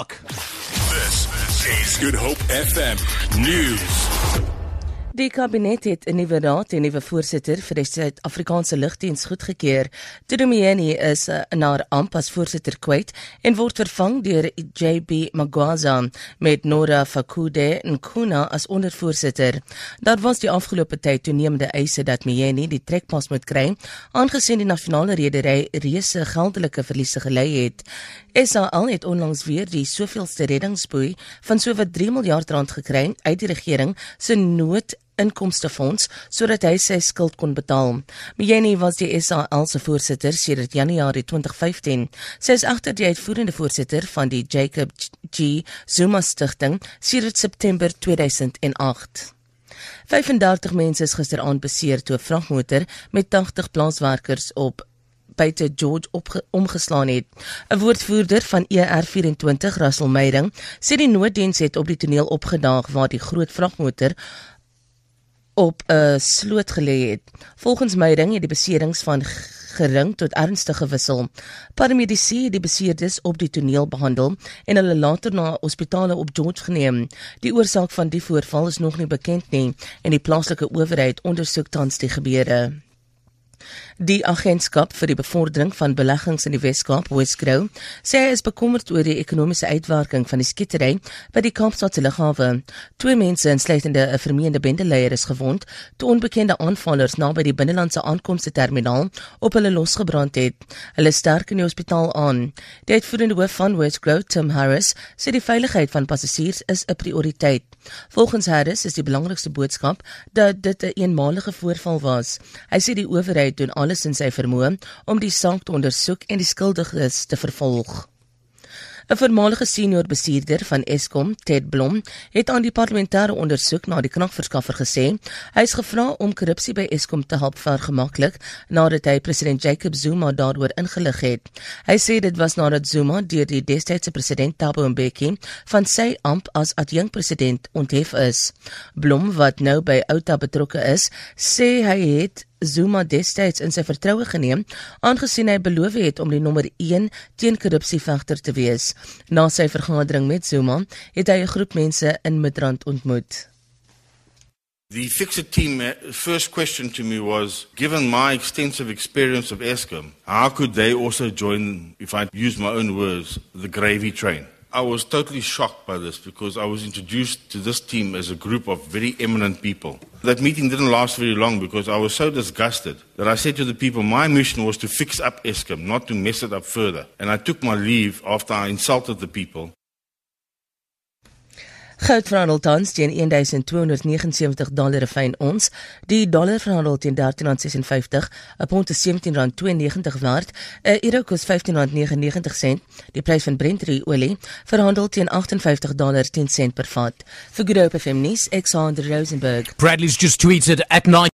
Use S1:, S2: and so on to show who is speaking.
S1: Jock. This is Good Hope FM News.
S2: Die kabinet het 'n nuwe raad en 'n nuwe voorsitter vir die Suid-Afrikaanse Lugdiens goedgekeur. Tudomieni is uh, na amp as voorsitter kwyt en word vervang deur JB Magwaza met Nora Fakude en Kuna as ondervoorsitter. Daar was die afgelope tyd toenemende eise dat Mieni die trekpas moet kry, aangesien die nasionale redery reuse geldelike verliese gelei het. SAL het onlangs weer die soveelste reddingsboei van sowat 3 miljard rand gekry uit die regering se nood inkomstefonds sodat hy sy skuld kon betaal. Mjeni was die SAL se voorsitter sedert Januarie 2015. Sy is agter die uitvoerende voorsitter van die Jacob G Zuma Stichting sedert September 2008. 35 mense is gisteraand beseer toe 'n vragmotor met 80 plaaswerkers op buite George opge, omgeslaan het. 'n Woordvoerder van ER24, Russell Meyding, sê die nooddiens het op die toneel opgedaag waar die groot vragmotor op 'n sloot gelê het. Volgens Meyding het die beserings van gering tot ernstig gewissel. Paramedici het die beseerdes op die toneel behandel en hulle later na hospitale op George geneem. Die oorsaak van die voorval is nog nie bekend nie en die plaaslike owerheid ondersoek tans die gebeure. Die agentskap vir die bevordering van beleggings in die Wes-Kaap, Wesgrow, sê hy is bekommerd oor die ekonomiese uitwerking van die skietery by die Kaapstadse lughawe. Twee mense, insluitende 'n vermeende bendeleier, is gewond toe onbekende aanvallers naby die binnelandse aankomste terminaal op hulle losgebrand het. Hulle sterk in die hospitaal aan. Die uitvoerende hoof van Wesgrow, Tim Harris, sê die veiligheid van passasiers is 'n prioriteit. Volgens Harris is die belangrikste boodskap dat dit 'n een eenmalige voorval was. Hy sê die owerheid doen alles in sy vermoë om die saak te ondersoek en die skuldiges te vervolg. 'n Voormalige senior bestuurder van Eskom, Ted Blom, het aan die parlementêre ondersoek na die kragverskaffer gesê hy is gevra om korrupsie by Eskom te help vergemaklik nadat hy president Jacob Zuma daaroor ingelig het. Hy sê dit was nadat Zuma deur die destydse president Thabo Mbeki van sy amp as adjunkpresident onthef is. Blom wat nou by Outa betrokke is, sê hy het Zuma destyds in sy vertroue geneem, aangesien hy beloof het om die nommer 1 teen korrupsievegter te wees. Na sy vergadering met Zuma, het hy 'n groep mense in Midrand ontmoet.
S3: The Fixit team uh, first question to me was given my extensive experience of Eskom, how could they also join if I use my own words, the gravy train? I was totally shocked by this because I was introduced to this team as a group of very eminent people. That meeting didn't last very long because I was so disgusted that I said to the people, my mission was to fix up Eskom, not to mess it up further. And I took my leave after I insulted the people.
S2: Goud verhandel tans teen 1279 dollar 'n fyn ons. Die dollar verhandel teen 13.56, 'n pond is 17.92 werd. 'n Euro kos 15.99 sent. Die prys van Brent olie verhandel teen 58 dollar 10 sent per vat. Vir Good Hope FM nuus, Alexander Rosenberg.
S1: Bradley's just tweeted at 9